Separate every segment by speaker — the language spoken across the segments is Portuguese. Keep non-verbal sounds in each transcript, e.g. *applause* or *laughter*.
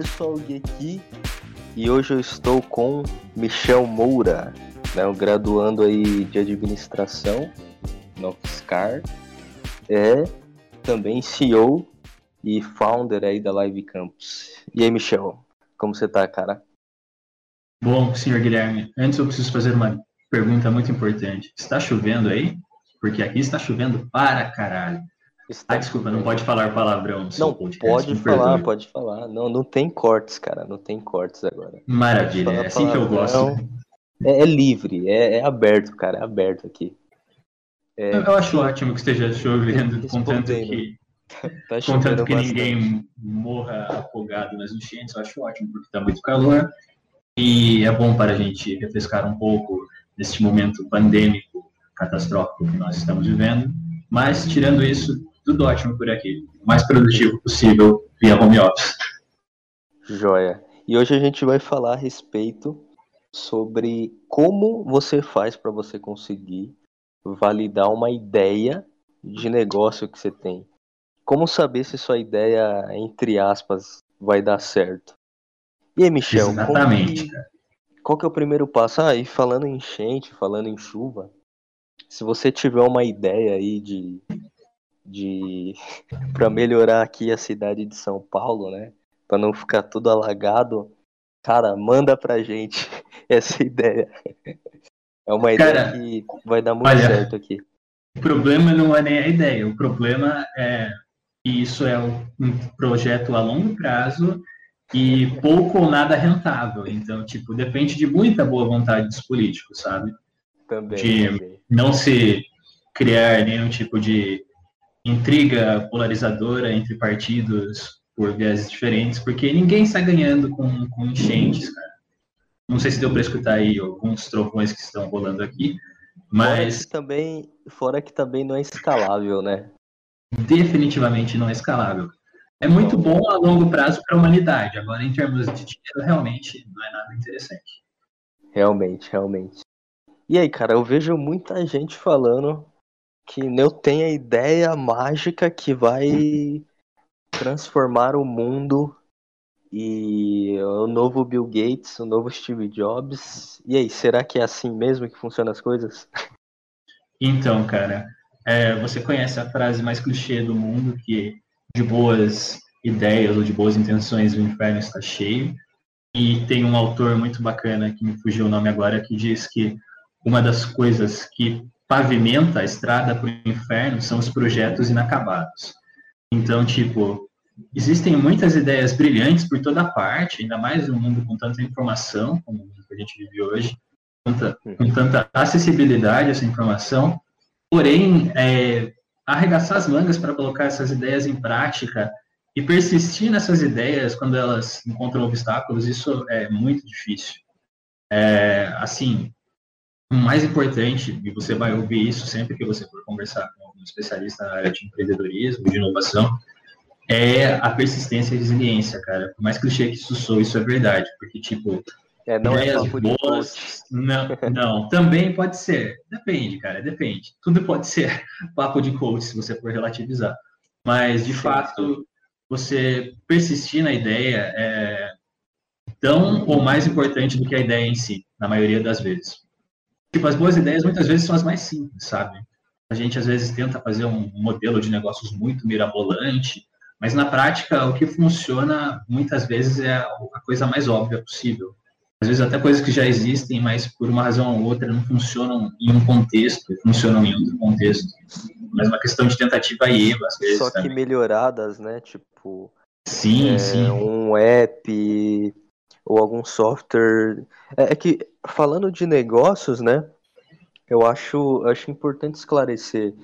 Speaker 1: Pessoal, Gui aqui e hoje eu estou com Michel Moura, né, um graduando aí de administração no UFSCar, é também CEO e founder aí da Live Campus. E aí, Michel, como você tá, cara?
Speaker 2: Bom, senhor Guilherme, antes eu preciso fazer uma pergunta muito importante. Está chovendo aí? Porque aqui está chovendo para caralho.
Speaker 1: Está
Speaker 2: Ah, desculpa, não pode falar palavrão
Speaker 1: Não,
Speaker 2: podcast,
Speaker 1: pode falar,
Speaker 2: perdoe.
Speaker 1: pode falar. Não, não tem cortes, cara, não tem cortes agora.
Speaker 2: Maravilha, é assim que eu
Speaker 1: palavrão.
Speaker 2: gosto.
Speaker 1: É, é livre, é, é aberto, cara, é aberto aqui. É,
Speaker 2: Eu, eu acho ótimo que esteja chovendo, *laughs* contanto que, *laughs*
Speaker 1: tá
Speaker 2: contanto que
Speaker 1: bastante.
Speaker 2: ninguém morra afogado nas enchentes, eu acho ótimo, porque está muito calor e é bom para a gente refrescar um pouco neste momento pandêmico, catastrófico que nós estamos vivendo. Mas, tirando isso, tudo ótimo por aqui. O mais produtivo possível via home office.
Speaker 1: Joia. E hoje a gente vai falar a respeito sobre como você faz para você conseguir validar uma ideia de negócio que você tem. Como saber se sua ideia, entre aspas, vai dar certo. E aí, Michel,
Speaker 2: Exatamente,
Speaker 1: que-
Speaker 2: cara.
Speaker 1: qual que é o primeiro passo? Ah, e falando em enchente, falando em chuva, se você tiver uma ideia aí de, de *laughs* para melhorar aqui a cidade de São Paulo, né? Para não ficar tudo alagado, cara, manda pra gente *laughs* essa ideia. É uma ideia
Speaker 2: Cara,
Speaker 1: que vai dar muito
Speaker 2: olha,
Speaker 1: certo aqui.
Speaker 2: O problema não é nem a ideia, o problema é que isso é um um projeto a longo prazo e pouco ou nada rentável. Então, tipo, depende de muita boa vontade dos políticos, sabe?
Speaker 1: Também.
Speaker 2: de-
Speaker 1: também.
Speaker 2: Não se criar nenhum tipo de intriga polarizadora entre partidos por viés diferentes, porque ninguém está ganhando com, com enchentes, cara. Não sei se deu para escutar aí alguns trovões que estão rolando aqui, mas
Speaker 1: Fora que também, fora que também não é escalável, né?
Speaker 2: definitivamente não é escalável. É muito bom a longo prazo para a humanidade. Agora, em termos de dinheiro, realmente não é nada interessante.
Speaker 1: Realmente, realmente. E aí, cara, eu vejo muita gente falando que eu tenho a ideia mágica que vai transformar o mundo e o novo Bill Gates, o novo Steve Jobs. E aí, será que é assim mesmo que funcionam as coisas?
Speaker 2: Então, cara, é, você conhece a frase mais clichê do mundo, que de boas ideias ou de boas intenções o inferno está cheio. E tem um autor muito bacana, que me fugiu o nome agora, que diz que uma das coisas que pavimenta a estrada para o inferno são os projetos inacabados. Então, tipo, existem muitas ideias brilhantes por toda parte, ainda mais no mundo com tanta informação, como a gente vive hoje, tanta- com tanta acessibilidade a essa informação, porém, é, arregaçar as mangas para colocar essas ideias em prática e persistir nessas ideias quando elas encontram obstáculos, isso é muito difícil. É, assim, o mais importante, e você vai ouvir isso sempre que você for conversar com algum especialista na área de empreendedorismo, de inovação, é a persistência e resiliência, cara. Por mais clichê que isso soe, isso é verdade, porque, tipo,
Speaker 1: É, não é
Speaker 2: boas. Não, não, também pode ser. Depende, cara, depende. Tudo pode ser *laughs* papo de coach se você for relativizar. Mas, de
Speaker 1: Sim,
Speaker 2: fato, você persistir na ideia é tão ou mais importante do que a ideia em si, na maioria das vezes. Tipo, as boas ideias muitas vezes são as mais simples, sabe? A gente às vezes tenta fazer um modelo de negócios muito mirabolante, mas na prática o que funciona muitas vezes é a coisa mais óbvia possível às vezes até coisas que já existem, mas por uma razão ou outra não funcionam em um contexto, funcionam em outro contexto. Mas uma questão de tentativa e erro, às vezes.
Speaker 1: Só que
Speaker 2: também.
Speaker 1: melhoradas, né? Tipo,
Speaker 2: Sim,
Speaker 1: é,
Speaker 2: sim.
Speaker 1: um app ou algum software. É, é que falando de negócios, né? Eu acho, acho importante esclarecer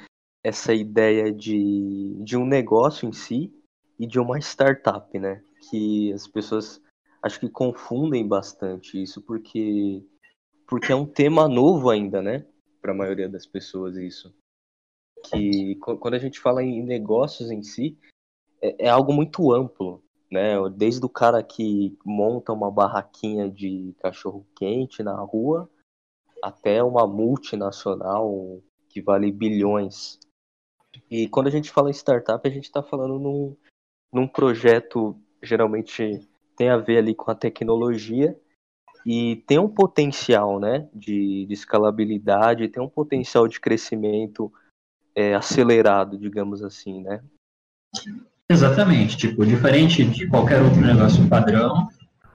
Speaker 1: essa ideia de, de um negócio em si e de uma startup, né? Que as pessoas acho que confundem bastante isso porque porque é um tema novo ainda, né? Para a maioria das pessoas isso. Que qu- quando a gente fala em negócios em si, é, é algo muito amplo, né? Desde o cara que monta uma barraquinha de cachorro quente na rua até uma multinacional que vale bilhões. E quando a gente fala em startup, a gente está falando num, num projeto geralmente tem a ver ali com a tecnologia e tem um potencial, né, de, de escalabilidade, tem um potencial de crescimento é, acelerado, digamos assim, né?
Speaker 2: Exatamente, tipo, diferente de qualquer outro negócio padrão,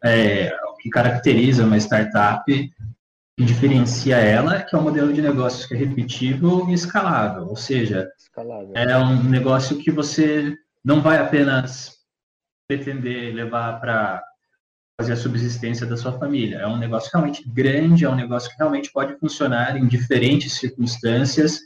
Speaker 2: é, o que caracteriza uma startup que diferencia ela, que é um modelo de negócios que é repetível e escalável, ou seja, escalável. é um negócio que você não vai apenas pretender levar para fazer a subsistência da sua família. É um negócio realmente grande, é um negócio que realmente pode funcionar em diferentes circunstâncias,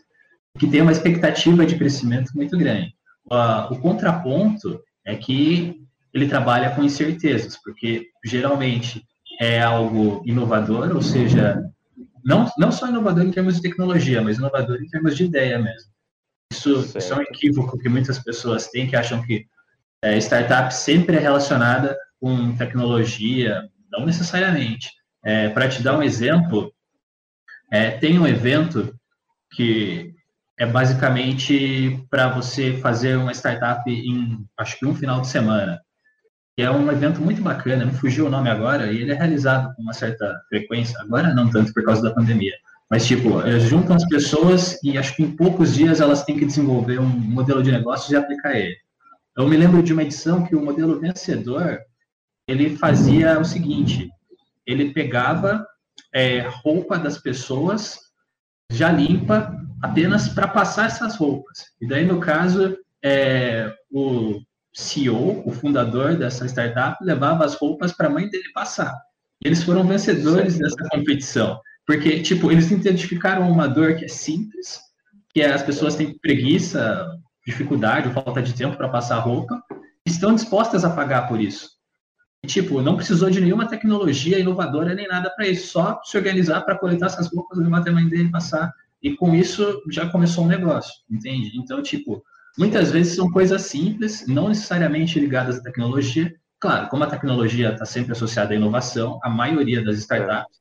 Speaker 2: que tem uma expectativa de crescimento muito grande. O contraponto é que ele trabalha com incertezas, porque geralmente é algo inovador, ou seja, não, não só inovador em termos de tecnologia, mas inovador em termos de ideia mesmo. Isso, isso é um equívoco que muitas pessoas têm, que acham que é, startup sempre é relacionada com tecnologia, não necessariamente. É, Para te dar um exemplo, é, tem um evento que é basicamente para você fazer uma startup em, acho que um final de semana. E é um evento muito bacana, me fugiu o nome agora, e ele é realizado com uma certa frequência, agora não tanto por causa da pandemia, mas tipo, eles juntam as pessoas e acho que em poucos dias elas têm que desenvolver um modelo de negócio e aplicar ele. Eu me lembro de uma edição que o modelo vencedor ele fazia o seguinte: ele pegava é, roupa das pessoas já limpa apenas para passar essas roupas. E daí, no caso, é, o CEO, o fundador dessa startup, levava as roupas para a mãe dele passar. Eles foram vencedores dessa competição, porque tipo eles identificaram uma dor que é simples, que é as pessoas têm preguiça, dificuldade, falta de tempo para passar roupa, estão dispostas a pagar por isso. Tipo, não precisou de nenhuma tecnologia inovadora nem nada para isso, só se organizar para coletar essas roupas, levar até a mãe dele passar. E com isso já começou um negócio, entende? Então, tipo, muitas vezes são coisas simples, não necessariamente ligadas à tecnologia. Claro, como a tecnologia está sempre associada à inovação, a maioria das startups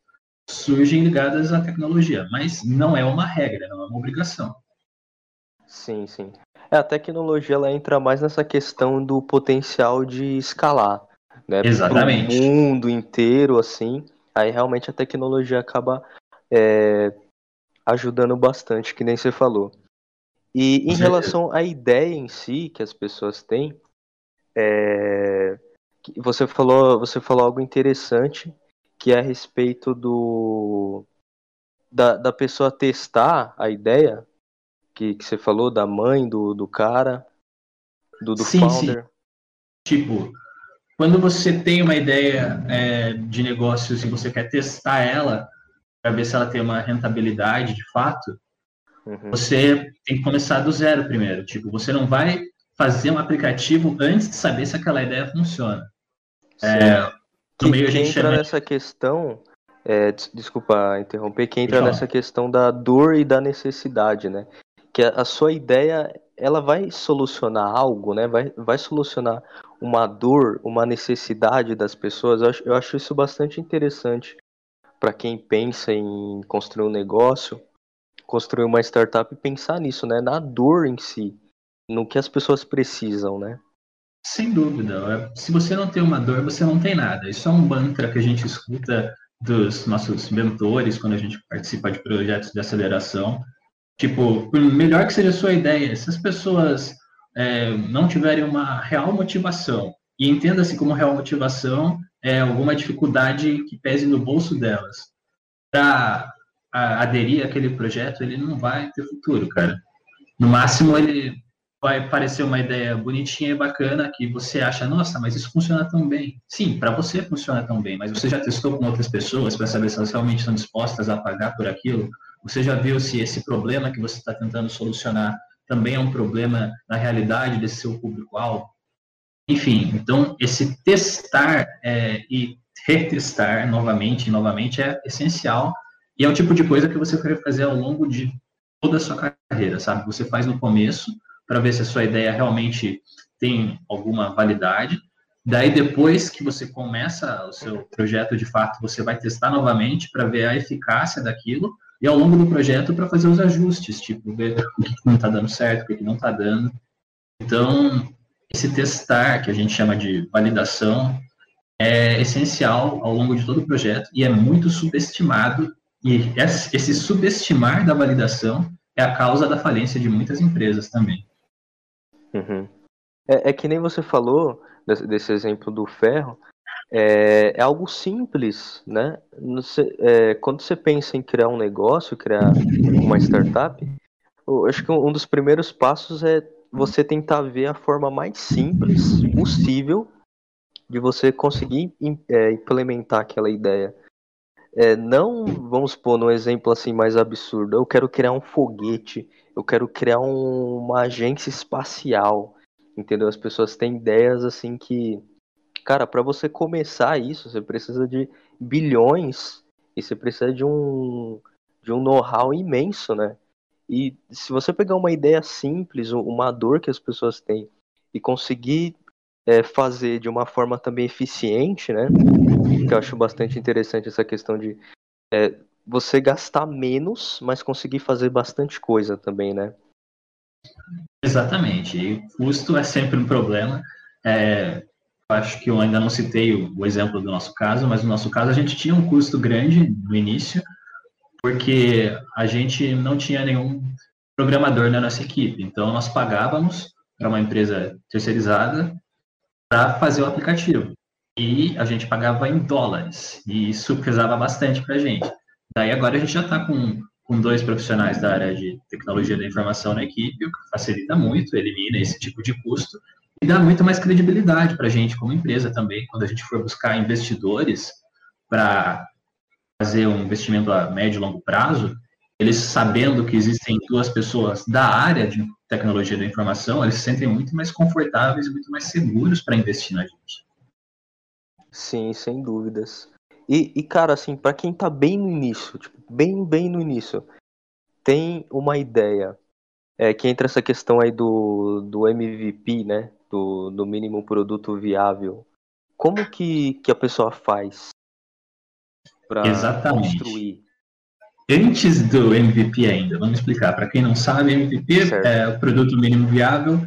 Speaker 2: surgem ligadas à tecnologia, mas não é uma regra, não é uma obrigação.
Speaker 1: Sim, sim. É, a tecnologia ela entra mais nessa questão do potencial de escalar né?
Speaker 2: Exatamente.
Speaker 1: Pro mundo inteiro, assim. Aí realmente a tecnologia acaba é, ajudando bastante, que nem você falou. E em relação à ideia em si que as pessoas têm, é, você falou, você falou algo interessante que é a respeito do da, da pessoa testar a ideia que, que você falou da mãe do, do cara, do, do sim, founder. Sim.
Speaker 2: Tipo, quando você tem uma ideia é, de negócios e você quer testar ela para ver se ela tem uma rentabilidade de fato, uhum. você tem que começar do zero primeiro. Tipo, você não vai fazer um aplicativo antes de saber se aquela ideia funciona.
Speaker 1: É, que, meio que entra chama... nessa questão, é, desculpa interromper, que entra nessa questão da dor e da necessidade, né? Que a, a sua ideia ela vai solucionar algo, né? Vai, vai solucionar uma dor, uma necessidade das pessoas. Eu acho, eu acho isso bastante interessante para quem pensa em construir um negócio, construir uma startup e pensar nisso, né? Na dor em si, no que as pessoas precisam, né?
Speaker 2: Sem dúvida. Se você não tem uma dor, você não tem nada. Isso é um mantra que a gente escuta dos nossos mentores quando a gente participa de projetos de aceleração. Tipo, melhor que seja a sua ideia, se as pessoas é, não tiverem uma real motivação, e entenda-se como real motivação é alguma dificuldade que pese no bolso delas, para aderir àquele projeto, ele não vai ter futuro, cara. No máximo, ele vai parecer uma ideia bonitinha e bacana que você acha, nossa, mas isso funciona tão bem. Sim, para você funciona tão bem, mas você já testou com outras pessoas para saber se elas realmente estão dispostas a pagar por aquilo? Você já viu se esse problema que você está tentando solucionar também é um problema na realidade desse seu público-alvo? Enfim, então esse testar é, e retestar novamente e novamente é essencial e é o tipo de coisa que você vai fazer ao longo de toda a sua carreira, sabe? Você faz no começo para ver se a sua ideia realmente tem alguma validade. Daí, depois que você começa o seu projeto de fato, você vai testar novamente para ver a eficácia daquilo e ao longo do projeto para fazer os ajustes, tipo, ver *laughs* o que não está dando certo, o que não está dando. Então, esse testar, que a gente chama de validação, é essencial ao longo de todo o projeto e é muito subestimado. E esse subestimar da validação é a causa da falência de muitas empresas também.
Speaker 1: Uhum. É, é, que nem você falou desse, desse exemplo do ferro, é, é, algo simples, né? Você, é, quando você pensa em criar um negócio, criar uma startup, eu acho que um dos primeiros passos é você tentar ver a forma mais simples possível de você conseguir é, implementar aquela ideia. É, não, vamos supor, num exemplo assim mais absurdo, eu quero criar um foguete, eu quero criar um, uma agência espacial, entendeu? As pessoas têm ideias assim que, cara, para você começar isso, você precisa de bilhões e você precisa de um de um know-how imenso, né? E se você pegar uma ideia simples, uma dor que as pessoas têm e conseguir é, fazer de uma forma também eficiente, né? Que eu acho bastante interessante essa questão de é, você gastar menos, mas conseguir fazer bastante coisa também, né?
Speaker 2: Exatamente. E o custo é sempre um problema. É, acho que eu ainda não citei o, o, exemplo do nosso caso, mas no nosso caso a gente tinha um custo grande no início, porque a gente não tinha nenhum programador na nossa equipe. Então nós pagávamos para uma empresa terceirizada para fazer o aplicativo. E a gente pagava em dólares. E isso pesava bastante para a gente. Daí agora a gente já está com, com dois profissionais da área de tecnologia da informação na equipe, o que facilita muito, elimina esse tipo de custo e dá muito mais credibilidade para a gente como empresa também, quando a gente for buscar investidores para fazer um investimento a médio e longo prazo, eles sabendo que existem duas pessoas da área de tecnologia da informação, eles se sentem muito mais confortáveis muito mais seguros para investir na gente.
Speaker 1: Sim, sem dúvidas. E, e cara, assim, para quem tá bem no início, tipo, bem, bem no início, tem uma ideia, é, que entra essa questão aí do, do MVP, né, do, do mínimo produto viável. Como que, que a pessoa faz para construir
Speaker 2: Antes do MVP ainda, vamos explicar. Para quem não sabe, MVP certo. é o produto mínimo viável,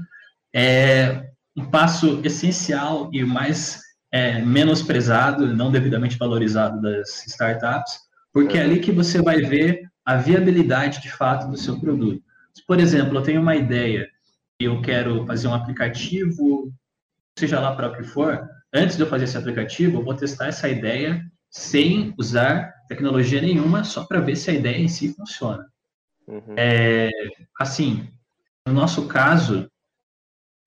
Speaker 2: é um passo essencial e mais é, menosprezado, não devidamente valorizado das startups, porque é ali que você vai ver a viabilidade de fato do seu produto. Por exemplo, eu tenho uma ideia eu quero fazer um aplicativo, seja lá para o que for, antes de eu fazer esse aplicativo, eu vou testar essa ideia sem usar tecnologia nenhuma, só para ver se a ideia em si funciona. Uhum. É, assim, no nosso caso,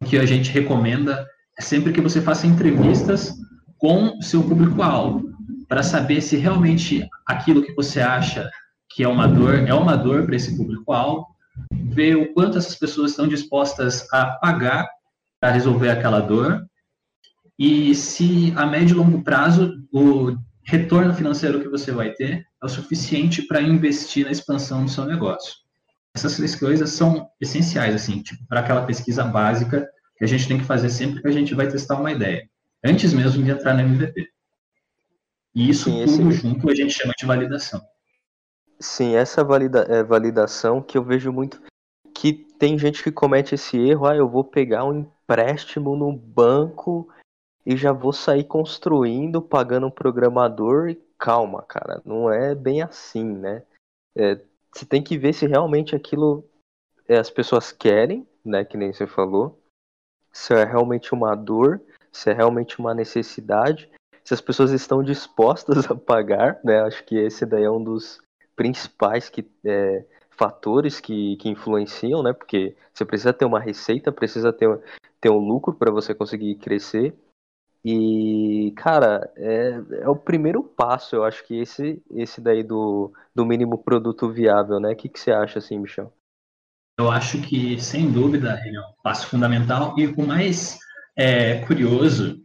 Speaker 2: o que a gente recomenda é sempre que você faça entrevistas com o seu público-alvo, para saber se realmente aquilo que você acha que é uma dor é uma dor para esse público-alvo, ver o quanto essas pessoas estão dispostas a pagar para resolver aquela dor e se a médio e longo prazo o retorno financeiro que você vai ter é o suficiente para investir na expansão do seu negócio. Essas três coisas são essenciais, assim, tipo, para aquela pesquisa básica que a gente tem que fazer sempre que a gente vai testar uma ideia, antes mesmo de entrar no MVP. E isso Sim, tudo esse... junto a gente chama de validação.
Speaker 1: Sim, essa valida é, validação que eu vejo muito tem gente que comete esse erro, ah, eu vou pegar um empréstimo no banco e já vou sair construindo, pagando um programador. Calma, cara, não é bem assim, né? É, você tem que ver se realmente aquilo é, as pessoas querem, né? Que nem você falou. Se é realmente uma dor, se é realmente uma necessidade, se as pessoas estão dispostas *laughs* a pagar, né? Acho que esse daí é um dos principais que, é, fatores que, que influenciam, né? Porque você precisa ter uma receita, precisa ter, ter um lucro para você conseguir crescer. E, cara, é, é o primeiro passo, eu acho que esse, esse daí do, do mínimo produto viável, né? O que, que você acha, assim, Michel?
Speaker 2: Eu acho que, sem dúvida, é um passo fundamental. E o mais é, curioso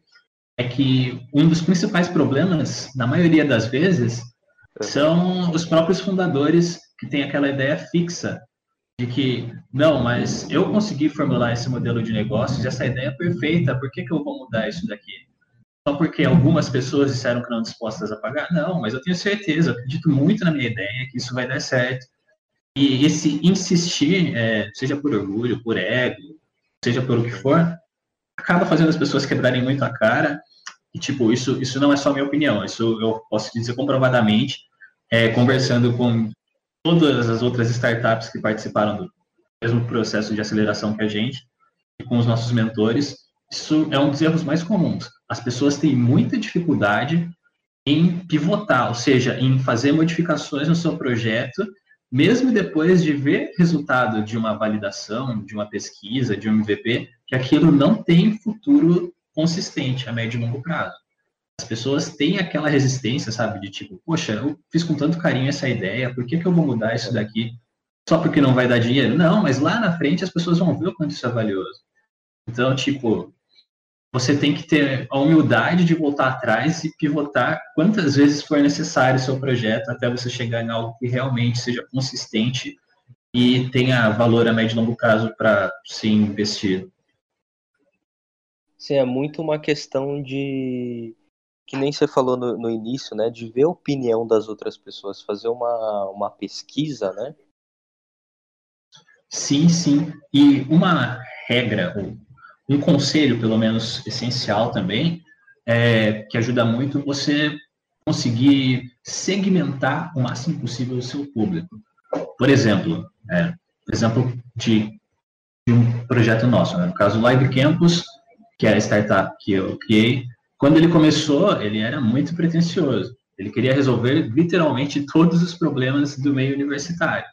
Speaker 2: é que um dos principais problemas, na maioria das vezes, são os próprios fundadores que têm aquela ideia fixa de que, não, mas eu consegui formular esse modelo de negócios, essa ideia é perfeita, por que, que eu vou mudar isso daqui? Só porque algumas pessoas disseram que não dispostas a pagar? Não, mas eu tenho certeza, eu acredito muito na minha ideia, que isso vai dar certo. E esse insistir, é, seja por orgulho, por ego, seja por o que for, acaba fazendo as pessoas quebrarem muito a cara E, tipo, isso, isso não é só minha opinião, isso eu posso dizer comprovadamente, é, conversando com todas as outras startups que participaram do mesmo processo de aceleração que a gente, e com os nossos mentores, isso é um dos erros mais comuns. As pessoas têm muita dificuldade em pivotar, ou seja, em fazer modificações no seu projeto, mesmo depois de ver resultado de uma validação, de uma pesquisa, de um MVP, que aquilo não tem futuro consistente a médio e longo prazo. As pessoas têm aquela resistência, sabe, de tipo, poxa, eu fiz com tanto carinho essa ideia, por que, que eu vou mudar isso daqui só porque não vai dar dinheiro? Não, mas lá na frente as pessoas vão ver o quanto isso é valioso. Então, tipo, você tem que ter a humildade de voltar atrás e pivotar quantas vezes for necessário o seu projeto até você chegar em algo que realmente seja consistente e tenha valor a médio e longo prazo para ser investido.
Speaker 1: Sim, é muito uma questão de que nem você falou no, no, início, né, de ver a opinião das outras pessoas, fazer uma, uma pesquisa, né?
Speaker 2: Sim, sim. E uma regra, um conselho, pelo menos, essencial também, é, que ajuda muito você conseguir segmentar o máximo possível o seu público. Por exemplo, é, exemplo de, de, um projeto nosso, né? no caso Live Campus, que é a startup que eu criei, quando ele começou, ele era muito pretensioso. Ele queria resolver literalmente todos os problemas do meio universitário.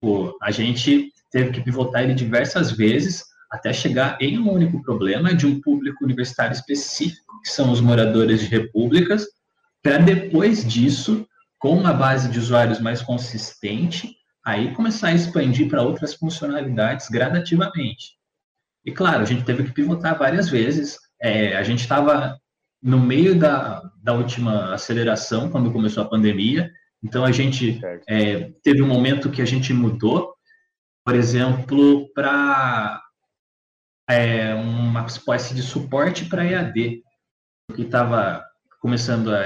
Speaker 2: Pô, a gente teve que pivotar ele diversas vezes até chegar em um único problema de um público universitário específico, que são os moradores de repúblicas, para depois disso, com uma base de usuários mais consistente, aí começar a expandir para outras funcionalidades gradativamente. E claro, a gente teve que pivotar várias vezes. É, a gente estava no meio da, da última aceleração, quando começou a pandemia, então a gente é, teve um momento que a gente mudou, por exemplo, para é, uma espécie de suporte para EAD, que estava começando a,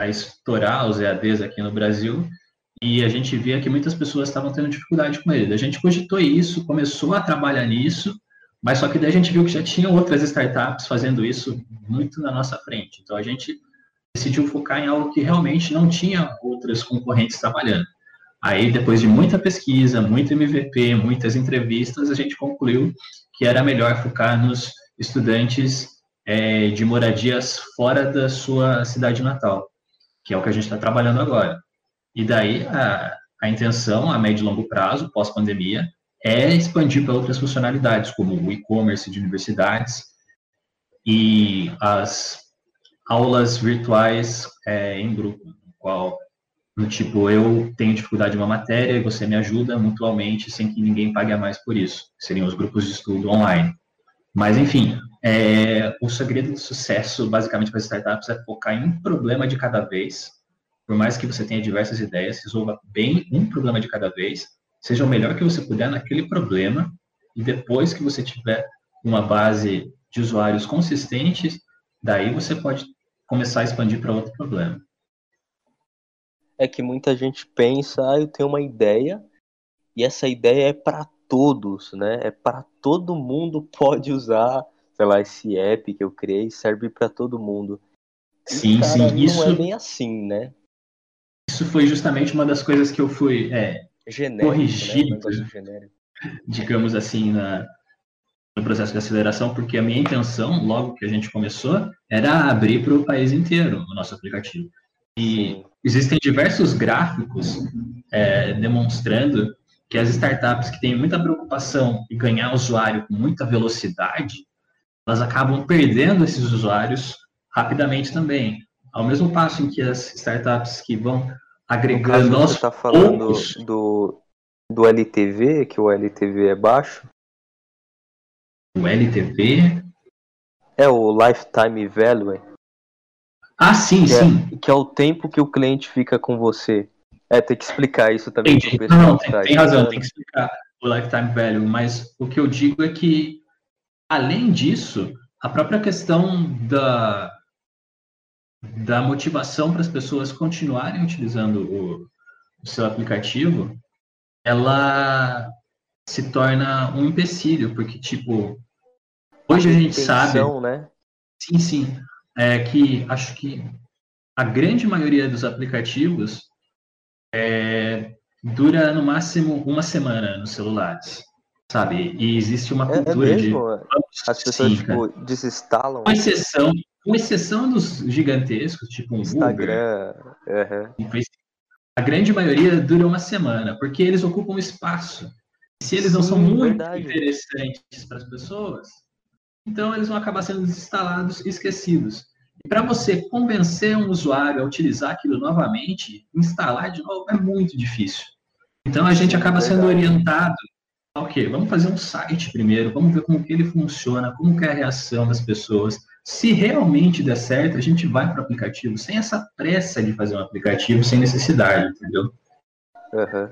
Speaker 2: a estourar os EADs aqui no Brasil, e a gente via que muitas pessoas estavam tendo dificuldade com ele. A gente cogitou isso, começou a trabalhar nisso, mas só que daí a gente viu que já tinha outras startups fazendo isso muito na nossa frente. Então a gente decidiu focar em algo que realmente não tinha outras concorrentes trabalhando. Aí, depois de muita pesquisa, muito MVP, muitas entrevistas, a gente concluiu que era melhor focar nos estudantes é, de moradias fora da sua cidade natal, que é o que a gente está trabalhando agora. E daí a, a intenção, a médio e longo prazo, pós-pandemia, é expandir para outras funcionalidades, como o e-commerce de universidades e as aulas virtuais é, em grupo, no qual, no tipo, eu tenho dificuldade em uma matéria e você me ajuda mutualmente sem que ninguém pague a mais por isso. Seriam os grupos de estudo online. Mas, enfim, é, o segredo do sucesso, basicamente, para startups é focar em um problema de cada vez. Por mais que você tenha diversas ideias, resolva bem um problema de cada vez, seja o melhor que você puder naquele problema, e depois que você tiver uma base de usuários consistentes, daí você pode começar a expandir para outro problema.
Speaker 1: É que muita gente pensa, ah, eu tenho uma ideia e essa ideia é para todos, né? É para todo mundo *laughs* pode usar, sei lá, esse app que eu criei serve para todo mundo.
Speaker 2: Sim, cara, sim, isso
Speaker 1: não é bem assim, né?
Speaker 2: Isso foi justamente uma das coisas que eu fui é,
Speaker 1: genérico, corrigido,
Speaker 2: né? digamos assim, na, no processo de aceleração, porque a minha intenção, logo que a gente começou, era abrir para o país inteiro o nosso aplicativo. E existem diversos gráficos é, demonstrando que as startups que têm muita preocupação em ganhar usuário com muita velocidade, elas acabam perdendo esses usuários rapidamente também. Ao mesmo passo em que as startups que vão agregando
Speaker 1: aos Você está falando poucos, do, do LTV, que o LTV é baixo?
Speaker 2: O LTV?
Speaker 1: É o Lifetime Value.
Speaker 2: Ah, sim,
Speaker 1: que
Speaker 2: é, sim.
Speaker 1: É, que é o tempo que o cliente fica com você. É, tem que explicar isso também.
Speaker 2: Entendi. Não, não, tem, tá tem razão, tem que explicar o Lifetime Value, mas o que eu digo é que, além disso, a própria questão da, da motivação para as pessoas continuarem utilizando o, o seu aplicativo, ela se torna um empecilho, porque, tipo, Hoje a gente sabe.
Speaker 1: Né?
Speaker 2: Sim, sim. É que acho que a grande maioria dos aplicativos é, dura no máximo uma semana nos celulares, sabe? E existe uma
Speaker 1: É, é
Speaker 2: cultura de.
Speaker 1: As pessoas,
Speaker 2: Sim,
Speaker 1: tipo, desinstalam
Speaker 2: Com exceção, com exceção dos gigantescos, tipo um Uber,
Speaker 1: Instagram. aham.
Speaker 2: um Facebook, a grande maioria dura uma semana, porque eles ocupam espaço. Se eles não são
Speaker 1: Sim,
Speaker 2: muito
Speaker 1: verdade.
Speaker 2: interessantes para as pessoas, então eles vão acabar sendo desinstalados e esquecidos. E para você convencer um usuário a utilizar aquilo novamente, instalar de novo é muito difícil. Então a gente
Speaker 1: Sim,
Speaker 2: acaba sendo orientado Ok, vamos fazer um site primeiro, vamos ver como que ele funciona, como que é a reação das pessoas. Se realmente der certo, a gente vai para o aplicativo, sem essa pressa de fazer um aplicativo, sem necessidade, entendeu?
Speaker 1: Aham.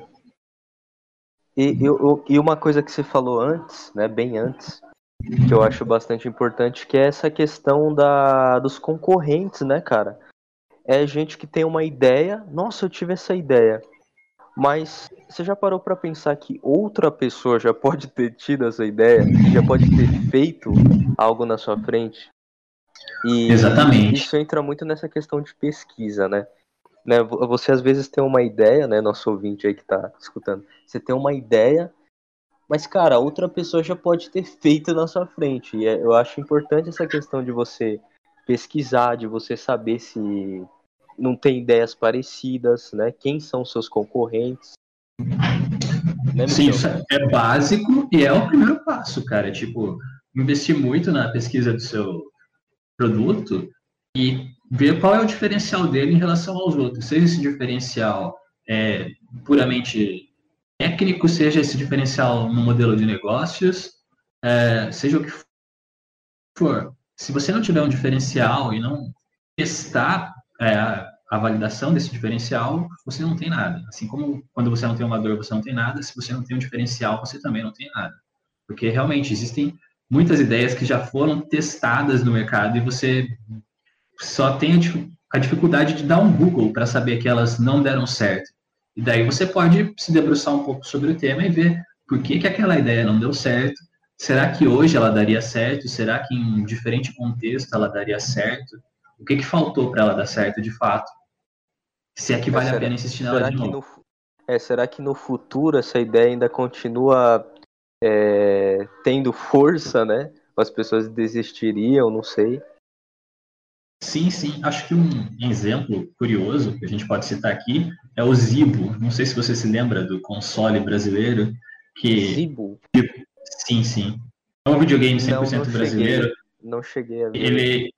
Speaker 1: E, e, e uma coisa que você falou antes, né, bem antes, que eu acho bastante importante, que é essa questão da, dos concorrentes, né, cara? É gente que tem uma ideia, nossa, eu tive essa ideia, mas você já parou pra pensar que outra pessoa já *laughs* pode ter tido essa ideia, já pode ter feito algo na sua frente? E
Speaker 2: Exatamente.
Speaker 1: isso entra muito nessa questão de pesquisa, né? né? vo- Você às vezes tem uma ideia, né, nosso ouvinte aí que tá escutando, você tem uma ideia, mas cara, outra pessoa já pode ter *laughs* feito na sua frente. E é- eu acho importante essa questão de você pesquisar, de você saber se não tem ideias parecidas, né? Quem são seus concorrentes? Né,
Speaker 2: Sim, isso é básico e é o primeiro passo, cara. Tipo, investir muito na pesquisa do seu produto e ver qual é o diferencial dele em relação aos outros. Seja esse diferencial é, puramente técnico, seja esse diferencial no modelo de negócios, é, seja o que for. Se você não tiver um diferencial e não testar é, a, validação desse diferencial, você não tem nada. Assim como quando você não tem uma dor, você não tem nada. Se você não tem um diferencial, você também não tem nada. Porque realmente existem muitas ideias que já foram testadas no mercado e você só tem a dif- a dificuldade de dar um Google para saber que elas não deram certo. E daí você pode se debruçar um pouco sobre o tema e ver por que, que aquela ideia não deu certo. Será que hoje ela daria certo? Será que em um diferente contexto ela daria certo? O que, que faltou para ela dar certo de fato? Se é que vale
Speaker 1: será-
Speaker 2: a pena insistir nela de novo.
Speaker 1: no, é, será que no futuro essa ideia ainda continua é, tendo força, né? As pessoas desistiriam, não sei.
Speaker 2: Sim, sim. Acho que um exemplo curioso que a gente pode citar aqui é o Zibo. Não sei se você se lembra do console brasileiro, que
Speaker 1: Zibo?
Speaker 2: sim, sim. É um videogame 100%
Speaker 1: Não, não cheguei.
Speaker 2: brasileiro.
Speaker 1: Não cheguei a ver.
Speaker 2: Ele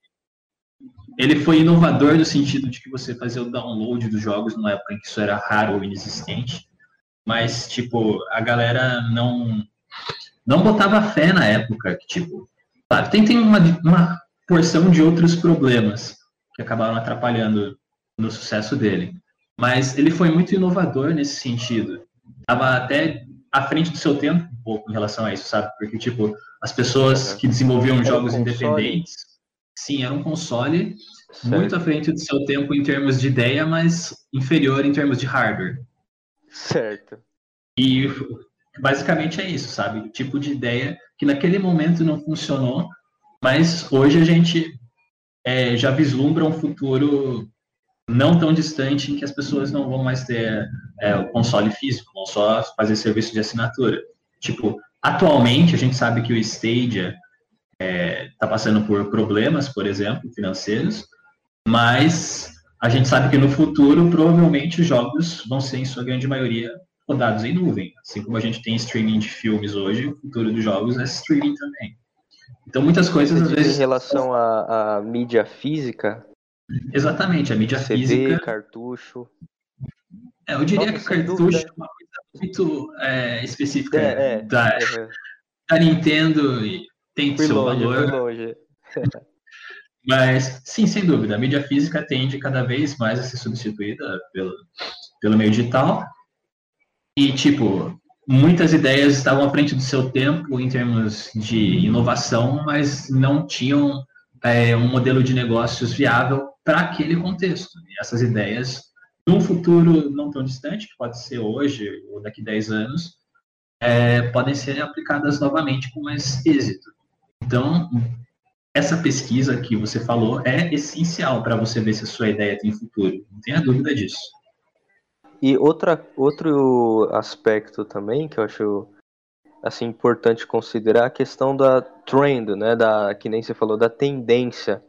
Speaker 2: ele foi inovador no sentido de que você fazia o download dos jogos numa época em que isso era raro ou inexistente. Mas tipo, a galera não não botava fé na época, que tipo, claro, tem, tem uma, uma porção de outros problemas que acabaram atrapalhando no sucesso dele. Mas ele foi muito inovador nesse sentido. Estava até à frente do seu tempo um pouco em relação a isso, sabe? Porque, tipo, as pessoas
Speaker 1: Uhum.
Speaker 2: que desenvolviam
Speaker 1: um
Speaker 2: jogos independentes, sim, era um console
Speaker 1: Certo.
Speaker 2: muito à frente do seu tempo em termos de ideia, mas inferior em termos de hardware.
Speaker 1: Certo.
Speaker 2: E basicamente é isso, sabe? O tipo de ideia que naquele momento não funcionou, mas hoje a gente é, já vislumbra um futuro não tão distante em que as pessoas não vão mais ter é, o console físico, vão só fazer serviço de assinatura. Tipo, atualmente a gente sabe que o Stadia está passando por problemas, por exemplo, financeiros, mas a gente sabe que no futuro provavelmente os jogos vão ser em sua grande maioria rodados em nuvem. Assim como a gente tem streaming de filmes hoje, o futuro dos jogos é streaming também. Então muitas coisas às vezes
Speaker 1: em relação à, à mídia física,
Speaker 2: exatamente a mídia
Speaker 1: CD,
Speaker 2: física.
Speaker 1: cartucho.
Speaker 2: É, eu diria
Speaker 1: Nossa,
Speaker 2: que cartucho é uma coisa muito é, específica
Speaker 1: É, é.
Speaker 2: Da,
Speaker 1: Uhum.
Speaker 2: da Nintendo e tem
Speaker 1: Fui
Speaker 2: seu
Speaker 1: longe,
Speaker 2: valor.
Speaker 1: longe. *laughs*
Speaker 2: Mas, sim, sem dúvida, a mídia física tende cada vez mais a ser substituída pelo, pelo meio digital. E, tipo, muitas ideias estavam à frente do seu tempo em termos de inovação, mas não tinham é, um modelo de negócios viável para aquele contexto. E essas ideias, num futuro não tão distante, que pode ser hoje ou daqui a 10 anos, é, podem ser aplicadas novamente com mais êxito. Então, essa pesquisa que você falou é essencial para você ver se a sua ideia tem futuro. Não tenha dúvida disso.
Speaker 1: E outra, outro aspecto também que eu acho assim importante considerar a questão da trend, né, da que nem você falou da tendência,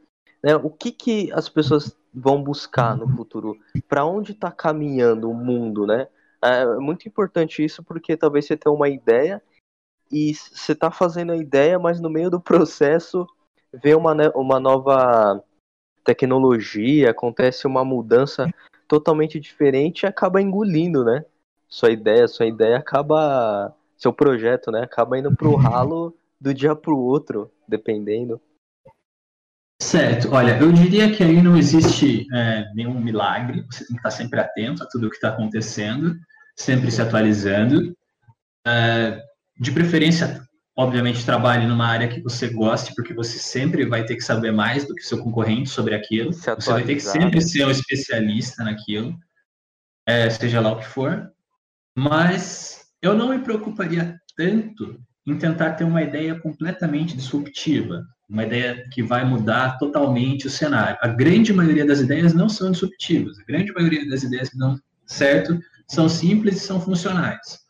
Speaker 1: né? O que que as pessoas vão buscar no futuro? Para onde está caminhando o mundo, né? É muito importante isso porque talvez você tenha uma ideia e você está fazendo a ideia, mas no meio do processo vê uma, uma nova tecnologia, acontece uma mudança totalmente diferente e acaba engolindo, né? Sua ideia, sua ideia acaba seu projeto, né? Acaba indo pro *laughs* ralo do dia pro outro, dependendo.
Speaker 2: Certo, olha, eu diria que aí não existe é, nenhum milagre, você tem que estar sempre atento a tudo o que está acontecendo, sempre se atualizando. É, de preferência, obviamente, trabalhe numa área que você goste, porque você sempre vai ter que saber mais do que seu concorrente sobre aquilo. Você vai ter que sempre ser um especialista naquilo, é, seja lá o que for. Mas eu não me preocuparia tanto em tentar ter uma ideia completamente disruptiva, uma ideia que vai mudar totalmente o cenário. A grande maioria das ideias não são disruptivas, a grande maioria das ideias que dão certo são simples e são funcionais.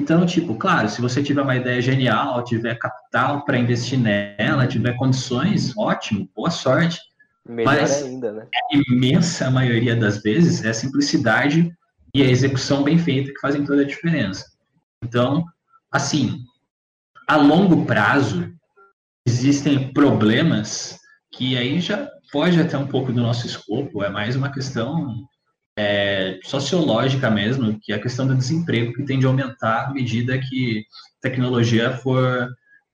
Speaker 2: Então, tipo, claro, se você tiver uma ideia genial, tiver capital para investir nela, tiver condições, ótimo, boa sorte.
Speaker 1: Melhor Mas ainda, né?
Speaker 2: A imensa maioria das vezes é a simplicidade e a execução bem feita que fazem toda a diferença. Então, assim, a longo prazo, existem problemas que aí já foge até um pouco do nosso escopo, é mais uma questão é, sociológica mesmo, que é a questão do desemprego, que tende a aumentar à medida que a tecnologia for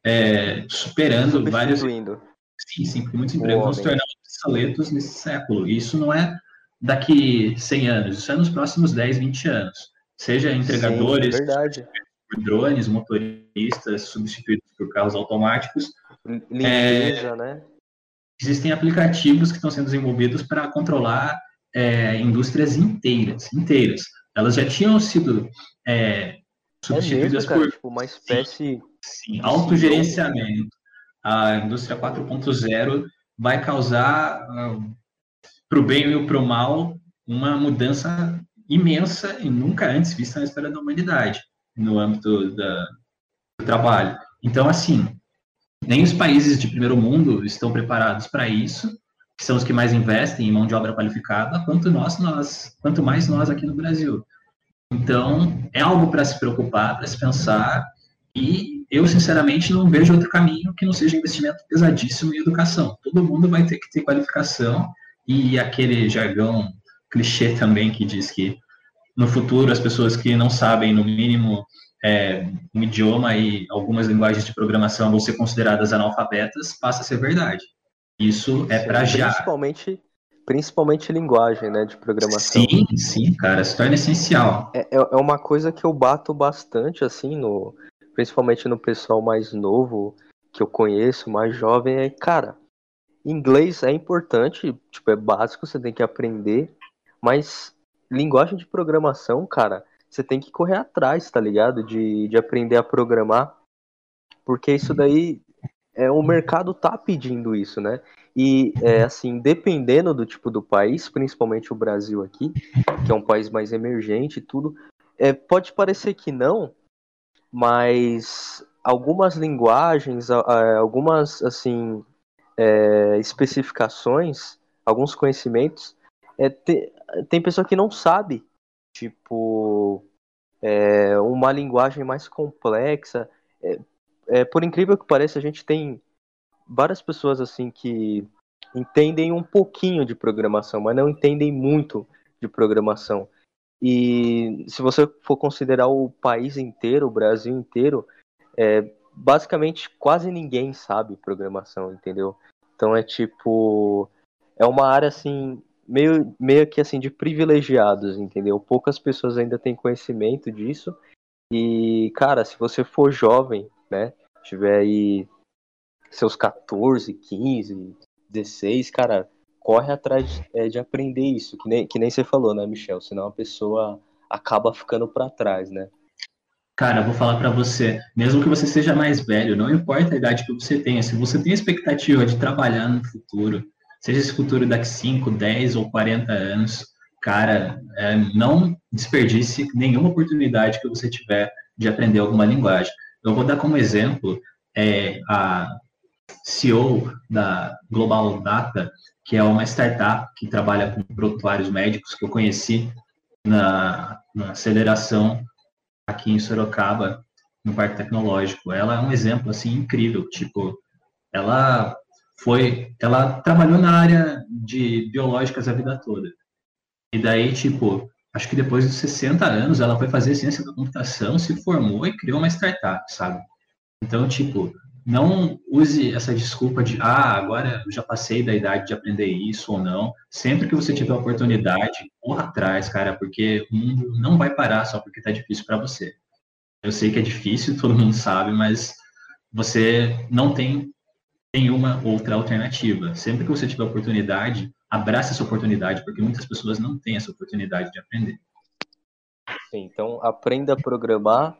Speaker 2: é, superando vários. Sim, sim, porque muitos empregos vão se tornar obsoletos nesse século. E isso não é daqui 100 anos, isso é nos próximos 10, 20 anos. Seja entregadores,
Speaker 1: Sim,
Speaker 2: por drones, motoristas substituídos por carros automáticos.
Speaker 1: Limpeza, é, né?
Speaker 2: Existem aplicativos que estão sendo desenvolvidos para controlar é, indústrias inteiras, inteiras. Elas já tinham sido é, substituídas
Speaker 1: é mesmo, por tipo, uma espécie
Speaker 2: sim, sim autogerenciamento. A indústria 4.0 vai causar uh, para o bem e para o mal uma mudança imensa e nunca antes vista na história da humanidade no âmbito da, do trabalho. Então, assim, nem os países de primeiro mundo estão preparados para isso, que são os que mais investem em mão de obra qualificada, quanto nós, nós, quanto mais nós aqui no Brasil. Então, é algo para se preocupar, para se pensar, e eu, sinceramente, não vejo outro caminho que não seja investimento pesadíssimo em educação. Todo mundo vai ter que ter qualificação, e aquele jargão clichê também que diz que no futuro as pessoas que não sabem, no mínimo, é, um idioma e algumas linguagens de programação vão ser consideradas analfabetas, passa a ser verdade. Isso é para já.
Speaker 1: Principalmente, principalmente linguagem, né, de programação.
Speaker 2: Sim, sim, cara, se torna essencial.
Speaker 1: É, é, é uma coisa que eu bato bastante, assim, no, principalmente no pessoal mais novo que eu conheço, mais jovem, é, cara, inglês é importante, tipo, é básico, você tem que aprender, mas linguagem de programação, cara, você tem que correr atrás, tá ligado? De, de aprender a programar. Porque isso daí. É, o mercado tá pedindo isso, né? E, é, assim, dependendo do tipo do país, principalmente o Brasil aqui, que é um país mais emergente e tudo, é, pode parecer que não, mas algumas linguagens, algumas, assim, é, especificações, alguns conhecimentos, é, te, tem pessoa que não sabe, tipo, é, uma linguagem mais complexa. É, por incrível que pareça, a gente tem várias pessoas assim que entendem um pouquinho de programação, mas não entendem muito de programação. E se você for considerar o país inteiro, o Brasil inteiro, é, basicamente quase ninguém sabe programação, entendeu? Então é tipo. É uma área assim meio, meio que assim de privilegiados, entendeu? Poucas pessoas ainda têm conhecimento disso. E, cara, se você for jovem, né? Tiver aí seus 14, 15, 16, cara, corre atrás de, é, de aprender isso, que nem, que nem você falou, né, Michel? Senão a pessoa acaba ficando para trás, né?
Speaker 2: Cara, vou falar para você, mesmo que você seja mais velho, não importa a idade que você tenha, se você tem a expectativa de trabalhar no futuro, seja esse futuro daqui 5, 10 ou 40 anos, cara, é, não desperdice nenhuma oportunidade que você tiver de aprender alguma linguagem. Eu vou dar como exemplo é, a CEO da Global Data, que é uma startup que trabalha com prontuários médicos que eu conheci na, na aceleração aqui em Sorocaba, no Parque Tecnológico. Ela é um exemplo assim incrível, tipo, ela foi, ela trabalhou na área de biológicas a vida toda. E daí, tipo, acho que depois dos 60 anos, ela foi fazer ciência da computação, se formou e criou uma startup, sabe? Então, tipo, não use essa desculpa de, ah, agora já passei da idade de aprender isso ou não. Sempre que você tiver oportunidade, corra atrás, cara, porque o mundo não vai parar só porque tá difícil para você. Eu sei que é difícil, *laughs* todo mundo sabe, mas você não tem nenhuma outra alternativa. Sempre que você tiver oportunidade, abrace essa oportunidade, porque muitas pessoas não têm essa oportunidade de aprender.
Speaker 1: Sim, então aprenda a programar.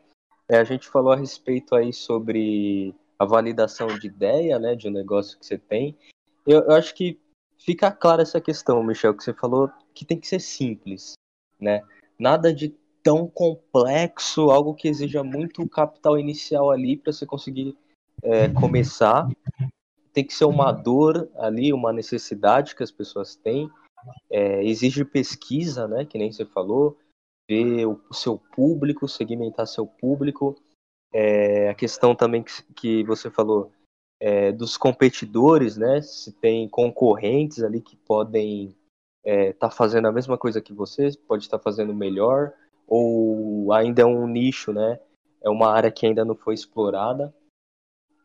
Speaker 1: É, a gente falou a respeito aí sobre a validação de ideia, né, de um negócio que você tem. Eu, eu acho que fica clara essa questão, Michel, que você falou que tem que ser simples, né? Nada de tão complexo, algo que exija muito capital inicial ali para você conseguir é, começar. Tem que ser uma dor ali, uma necessidade que as pessoas têm. É, exige pesquisa, né? Que nem você falou, ver o, o seu público, segmentar seu público. É, a questão também que, que você falou é, dos competidores, né? Se tem concorrentes ali que podem estar é, tá fazendo a mesma coisa que você, pode estar tá fazendo melhor, ou ainda é um nicho, né? É uma área que ainda não foi explorada.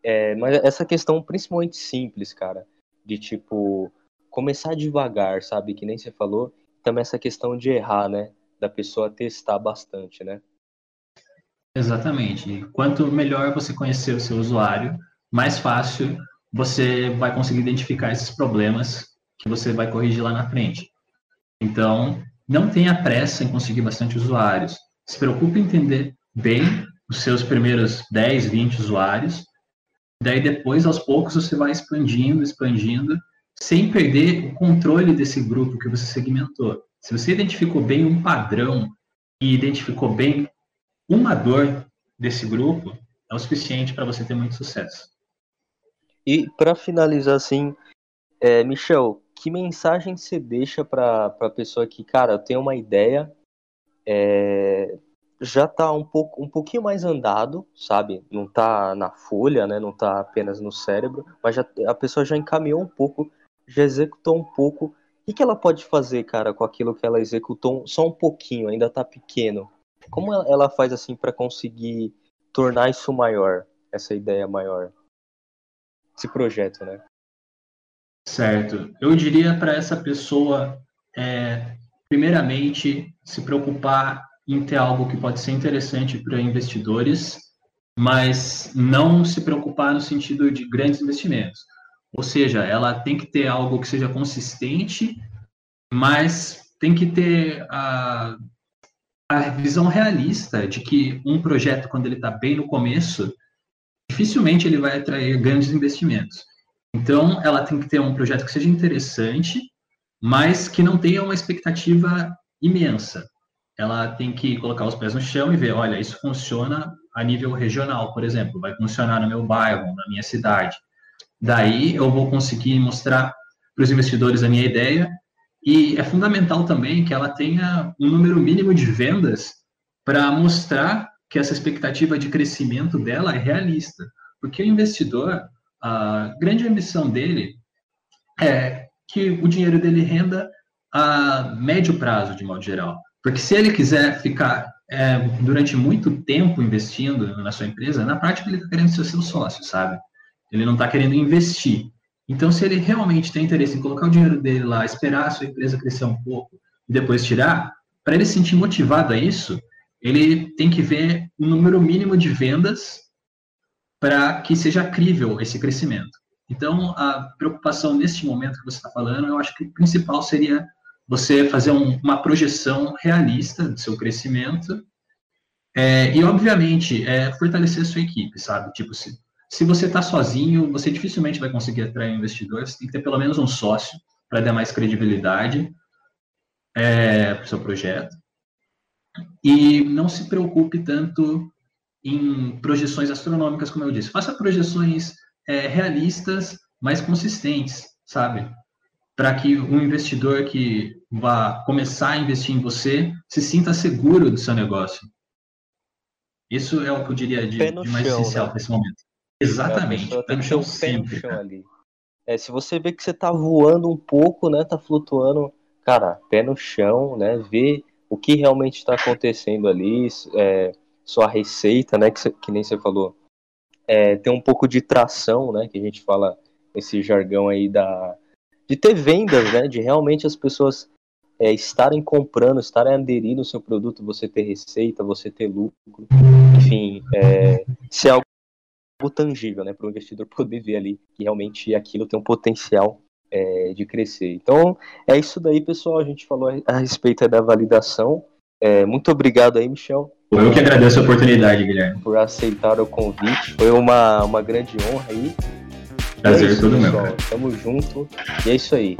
Speaker 1: É, mas essa questão principalmente simples, cara, de tipo começar devagar, sabe? Que nem você falou. Também essa questão de errar, né? Da pessoa testar bastante, né?
Speaker 2: Exatamente. Quanto melhor você conhecer o seu usuário, mais fácil você vai conseguir identificar esses problemas que você vai corrigir lá na frente. Então, não tenha pressa em conseguir bastante usuários. Se preocupe em entender bem os seus primeiros 10, 20 usuários. Daí depois, aos poucos, você vai expandindo, expandindo, sem perder o controle desse grupo que você segmentou. Se você identificou bem um padrão e identificou bem uma dor desse grupo é o suficiente para você ter muito sucesso.
Speaker 1: E para finalizar assim, é, Michel, que mensagem você deixa para a pessoa que, cara, tem uma ideia, é, já está um pouco um pouquinho mais andado, sabe? Não está na folha, né? Não está apenas no cérebro, mas já, a pessoa já encaminhou um pouco, já executou um pouco. O que, que ela pode fazer, cara, com aquilo que ela executou só um pouquinho, ainda está pequeno? Como ela faz assim para conseguir tornar isso maior, essa ideia maior? Esse projeto, né?
Speaker 2: Certo. Eu diria para essa pessoa, é, primeiramente, se preocupar em ter algo que pode ser interessante para investidores, mas não se preocupar no sentido de grandes investimentos. Ou seja, ela tem que ter algo que seja consistente, mas tem que ter a a visão realista de que um projeto, quando ele está bem no começo, dificilmente ele vai atrair grandes investimentos. Então, ela tem que ter um projeto que seja interessante, mas que não tenha uma expectativa imensa. Ela tem que colocar os pés no chão e ver, olha, isso funciona a nível regional, por exemplo, vai funcionar no meu bairro, na minha cidade. Daí eu vou conseguir mostrar para os investidores a minha ideia e é fundamental também que ela tenha um número mínimo de vendas para mostrar que essa expectativa de crescimento dela é realista. Porque o investidor, a grande ambição dele é que o dinheiro dele renda a médio prazo, de modo geral. Porque se ele quiser ficar é, durante muito tempo investindo na sua empresa, na prática ele está querendo ser seu sócio, sabe? Ele não está querendo investir. Então, se ele realmente tem interesse em colocar o dinheiro dele lá, esperar a sua empresa crescer um pouco e depois tirar, para ele se sentir motivado a isso, ele tem que ver um número mínimo de vendas para que seja crível esse crescimento. Então, a preocupação neste momento que você está falando, eu acho que o principal seria você fazer um, uma projeção realista do seu crescimento É, e, obviamente, é, fortalecer a sua equipe, sabe? Tipo, se, se você está sozinho, você dificilmente vai conseguir atrair investidores. Tem que ter pelo menos um sócio para dar mais credibilidade é, para o seu projeto. E não se preocupe tanto em projeções astronômicas, como eu disse. Faça projeções é, realistas, mas consistentes, sabe? Para que o investidor que vá começar a investir em você se sinta seguro do seu negócio. Isso é o que eu diria de, de mais chão, essencial né? nesse momento. Exatamente.
Speaker 1: É, pé no chão sempre. Pé no chão ali. É, se você vê que você está voando um pouco, né, tá flutuando, cara, pé no chão, né, ver o que realmente está acontecendo ali, é, sua receita, né, que, cê, que nem você falou, é, ter um pouco de tração, né, que a gente fala esse jargão aí da de ter vendas, né, de realmente as pessoas é, estarem comprando, estarem aderindo ao seu produto, você ter receita, você ter lucro, enfim, é, ser algo tangível, né, para o investidor poder ver ali que realmente aquilo tem um potencial é, de crescer. Então, é isso daí, pessoal. A gente falou a respeito da validação. É, muito obrigado aí, Michel.
Speaker 2: Eu que agradeço a oportunidade, Guilherme.
Speaker 1: Por aceitar o convite. Foi uma, uma grande honra aí.
Speaker 2: Prazer é isso, todo
Speaker 1: pessoal. meu. Tamo junto. E é isso aí.